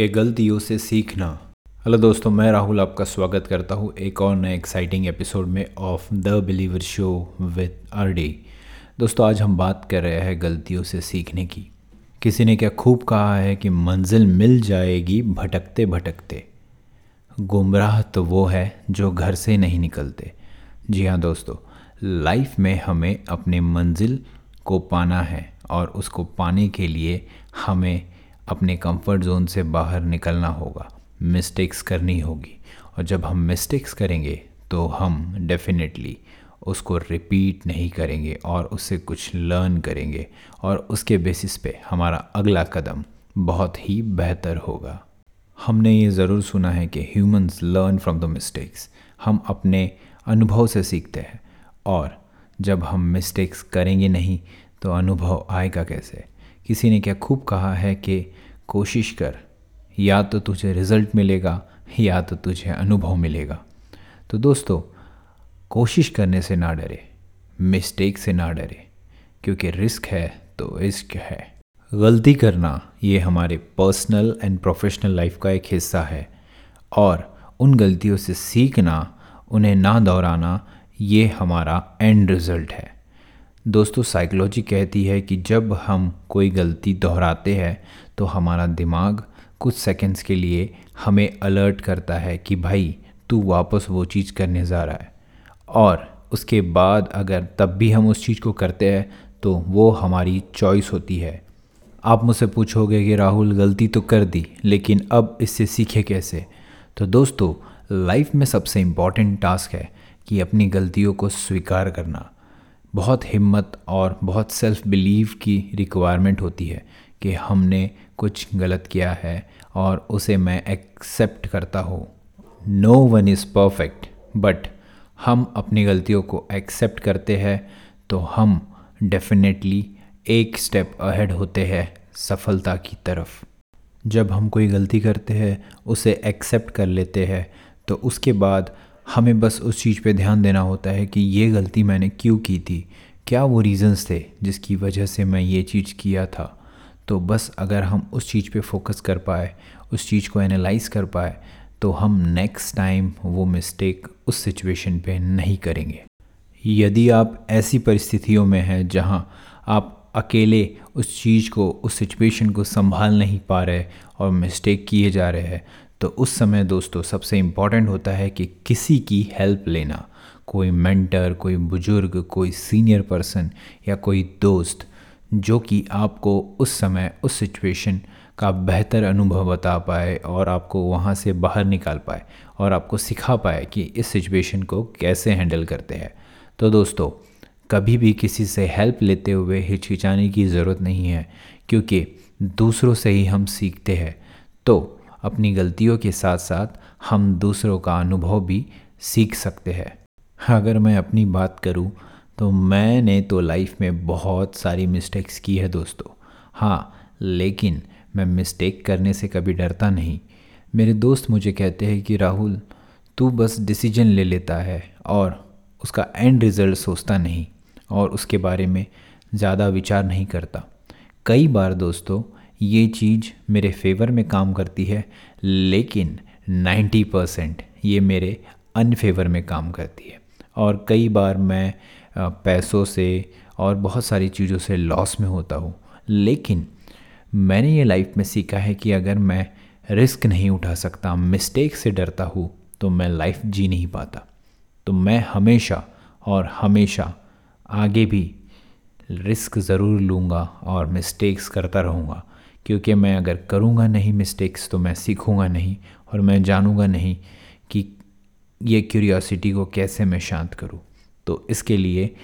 आपके गलतियों से सीखना। हेलो दोस्तों, मैं राहुल आपका स्वागत करता हूँ एक और नए एक्साइटिंग एपिसोड में of the believer show with R D दोस्तों, आज हम बात कर रहे हैं गलतियों से सीखने की। किसी ने क्या खूब कहा है कि मंजिल मिल जाएगी भटकते भटकते? गुमराह तो वो है जो घर से नहीं निकलते। जी हाँ दोस्तों लाइफ में हमें अपने मंजिल को पाना है और उसको पाने के लिए हमें अपने कंफर्ट जोन से बाहर निकलना होगा। मिस्टेक्स करनी होगी। और जब हम मिस्टेक्स करेंगे तो हम डेफिनेटली उसको रिपीट नहीं करेंगे और उससे कुछ लर्न करेंगे। और उसके बेसिस पे हमारा अगला कदम बहुत ही बेहतर होगा। हमने ये ज़रूर सुना है कि humans learn from the mistakes हम अपने अनुभव से सीखते हैं। और जब हम मिस्टेक्स करेंगे नहीं तो अनुभव आएगा कैसे? किसी ने क्या खूब कहा है कि कोशिश कर, या तो तुझे रिज़ल्ट मिलेगा, या तो तुझे अनुभव मिलेगा। तो दोस्तों, कोशिश करने से ना डरे, मिस्टेक से ना डरे, क्योंकि रिस्क है तो इश्क है। गलती करना ये हमारे पर्सनल एंड प्रोफेशनल लाइफ का एक हिस्सा है, और उन गलतियों से सीखना, उन्हें ना दोहराना, ये हमारा एंड रिज़ल्ट है। दोस्तों साइकोलॉजी कहती है कि जब हम कोई गलती दोहराते हैं तो हमारा दिमाग कुछ सेकंड्स के लिए हमें अलर्ट करता है कि भाई, तू वापस वो चीज़ करने जा रहा है। और उसके बाद अगर तब भी हम उस चीज़ को करते हैं तो वो हमारी चॉइस होती है। आप मुझसे पूछोगे कि राहुल, गलती तो कर दी, लेकिन अब इससे सीखे कैसे? तो दोस्तों लाइफ में सबसे इंपॉर्टेंट टास्क है कि अपनी गलतियों को स्वीकार करना। बहुत हिम्मत और बहुत सेल्फ बिलीव की रिक्वायरमेंट होती है कि हमने कुछ गलत किया है और उसे मैं एक्सेप्ट करता हूँ। No one is perfect but हम अपनी गलतियों को एक्सेप्ट करते हैं तो हम डेफिनेटली एक स्टेप अहेड होते हैं सफलता की तरफ़। जब हम कोई गलती करते हैं, उसे एक्सेप्ट कर लेते हैं तो उसके बाद हमें बस उस चीज़ पे ध्यान देना होता है कि ये गलती मैंने क्यों की थी? क्या वो रीज़न्स थे जिसकी वजह से मैं ये चीज़ किया था? तो बस अगर हम उस चीज़ पे फोकस कर पाए, उस चीज़ को एनालाइज कर पाए तो हम नेक्स्ट टाइम वो मिस्टेक उस सिचुएशन पे नहीं करेंगे। यदि आप ऐसी परिस्थितियों में हैं जहाँ आप अकेले उस चीज़ को, उस सिचुएशन को संभाल नहीं पा रहे और मिस्टेक किए जा रहे हैं। तो उस समय दोस्तों, सबसे इंपॉर्टेंट होता है कि किसी की हेल्प लेना। कोई मेंटर कोई बुज़ुर्ग, कोई सीनियर पर्सन या कोई दोस्त, जो कि आपको उस समय, उस सिचुएशन का बेहतर अनुभव बता पाए और आपको वहाँ से बाहर निकाल पाए और आपको सिखा पाए कि इस सिचुएशन को कैसे हैंडल करते हैं। तो दोस्तों कभी भी किसी से हेल्प लेते हुए हिचकिचाने की ज़रूरत नहीं है, क्योंकि दूसरों से ही हम सीखते हैं। तो अपनी गलतियों के साथ साथ हम दूसरों का अनुभव भी सीख सकते हैं। अगर मैं अपनी बात करूँ तो मैंने तो लाइफ में बहुत सारी मिस्टेक्स की है दोस्तों। हाँ लेकिन मैं मिस्टेक करने से कभी डरता नहीं। मेरे दोस्त मुझे कहते हैं कि, राहुल, तू बस डिसीज़न ले लेता है और उसका एंड रिज़ल्ट सोचता नहीं। और उसके बारे में ज़्यादा विचार नहीं करता। कई बार दोस्तों, ये चीज़ मेरे फेवर में काम करती है, लेकिन 90 परसेंट ये मेरे अनफेवर में काम करती है। और कई बार मैं पैसों से और बहुत सारी चीज़ों से लॉस में होता हूँ। लेकिन मैंने ये लाइफ में सीखा है कि अगर मैं रिस्क नहीं उठा सकता, मिस्टेक से डरता हूँ तो मैं लाइफ जी नहीं पाता। तो मैं हमेशा और हमेशा आगे भी रिस्क ज़रूर लूँगा और मिस्टेक्स करता रहूँगा। क्योंकि मैं अगर करूँगा नहीं मिस्टेक्स तो मैं सीखूँगा नहीं और मैं जानूँगा नहीं कि ये क्यूरियोसिटी को कैसे मैं शांत करूँ। तो इसके लिए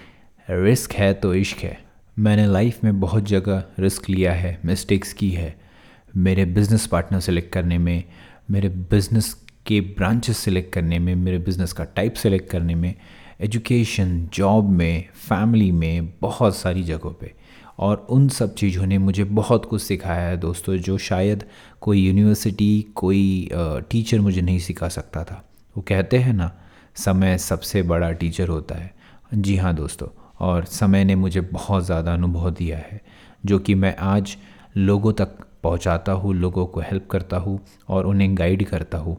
रिस्क है तो इश्क है। मैंने लाइफ में बहुत जगह रिस्क लिया है मिस्टेक्स की है। मेरे बिज़नेस पार्टनर सेलेक्ट करने में, मेरे बिज़नेस के ब्रांचेस सेलेक्ट करने में, मेरे बिज़नेस का टाइप सेलेक्ट करने में एजुकेशन जॉब में फैमिली में, बहुत सारी जगहों पे। और उन सब चीज़ों ने मुझे बहुत कुछ सिखाया है दोस्तों, जो शायद कोई यूनिवर्सिटी कोई टीचर मुझे नहीं सिखा सकता था। वो कहते हैं ना, समय सबसे बड़ा टीचर होता है। जी हाँ दोस्तों, और समय ने मुझे बहुत ज़्यादा अनुभव दिया है, जो कि मैं आज लोगों तक पहुंचाता हूँ, लोगों को हेल्प करता हूँ और उन्हें गाइड करता हूँ।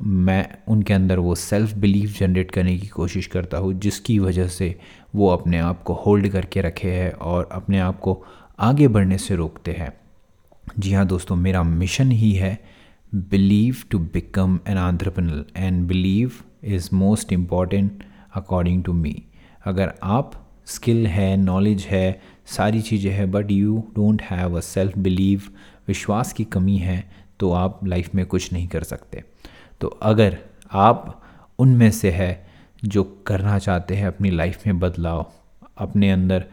मैं उनके अंदर वो सेल्फ़ बिलीव जनरेट करने की कोशिश करता हूँ, जिसकी वजह से वो अपने आप को होल्ड करके रखे हैं और अपने आप को आगे बढ़ने से रोकते हैं। जी हाँ दोस्तों, मेरा मिशन ही है believe to become an entrepreneur and believe is most important according to me अगर आप स्किल है नॉलेज है, सारी चीज़ें हैं but you don't have a self believe विश्वास की कमी है तो आप लाइफ में कुछ नहीं कर सकते। तो अगर आप उनमें से है जो करना चाहते हैं अपनी लाइफ में बदलाव, अपने अंदर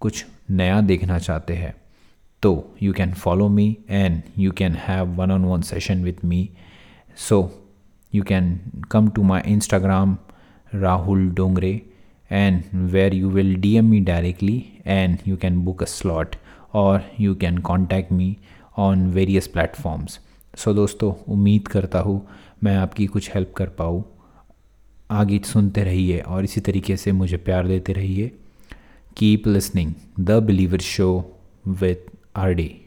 कुछ नया देखना चाहते हैं तो you can follow me and you can have one on one session with me so you can come to my Instagram Rahul Dongre and where you will D M me directly and you can book a slot और you can contact me on various platforms so दोस्तों, उम्मीद करता हूँ मैं आपकी कुछ help कर पाऊँ। आगे सुनते रहिए और इसी तरीके से मुझे प्यार देते रहिए। Keep listening the believer show with R D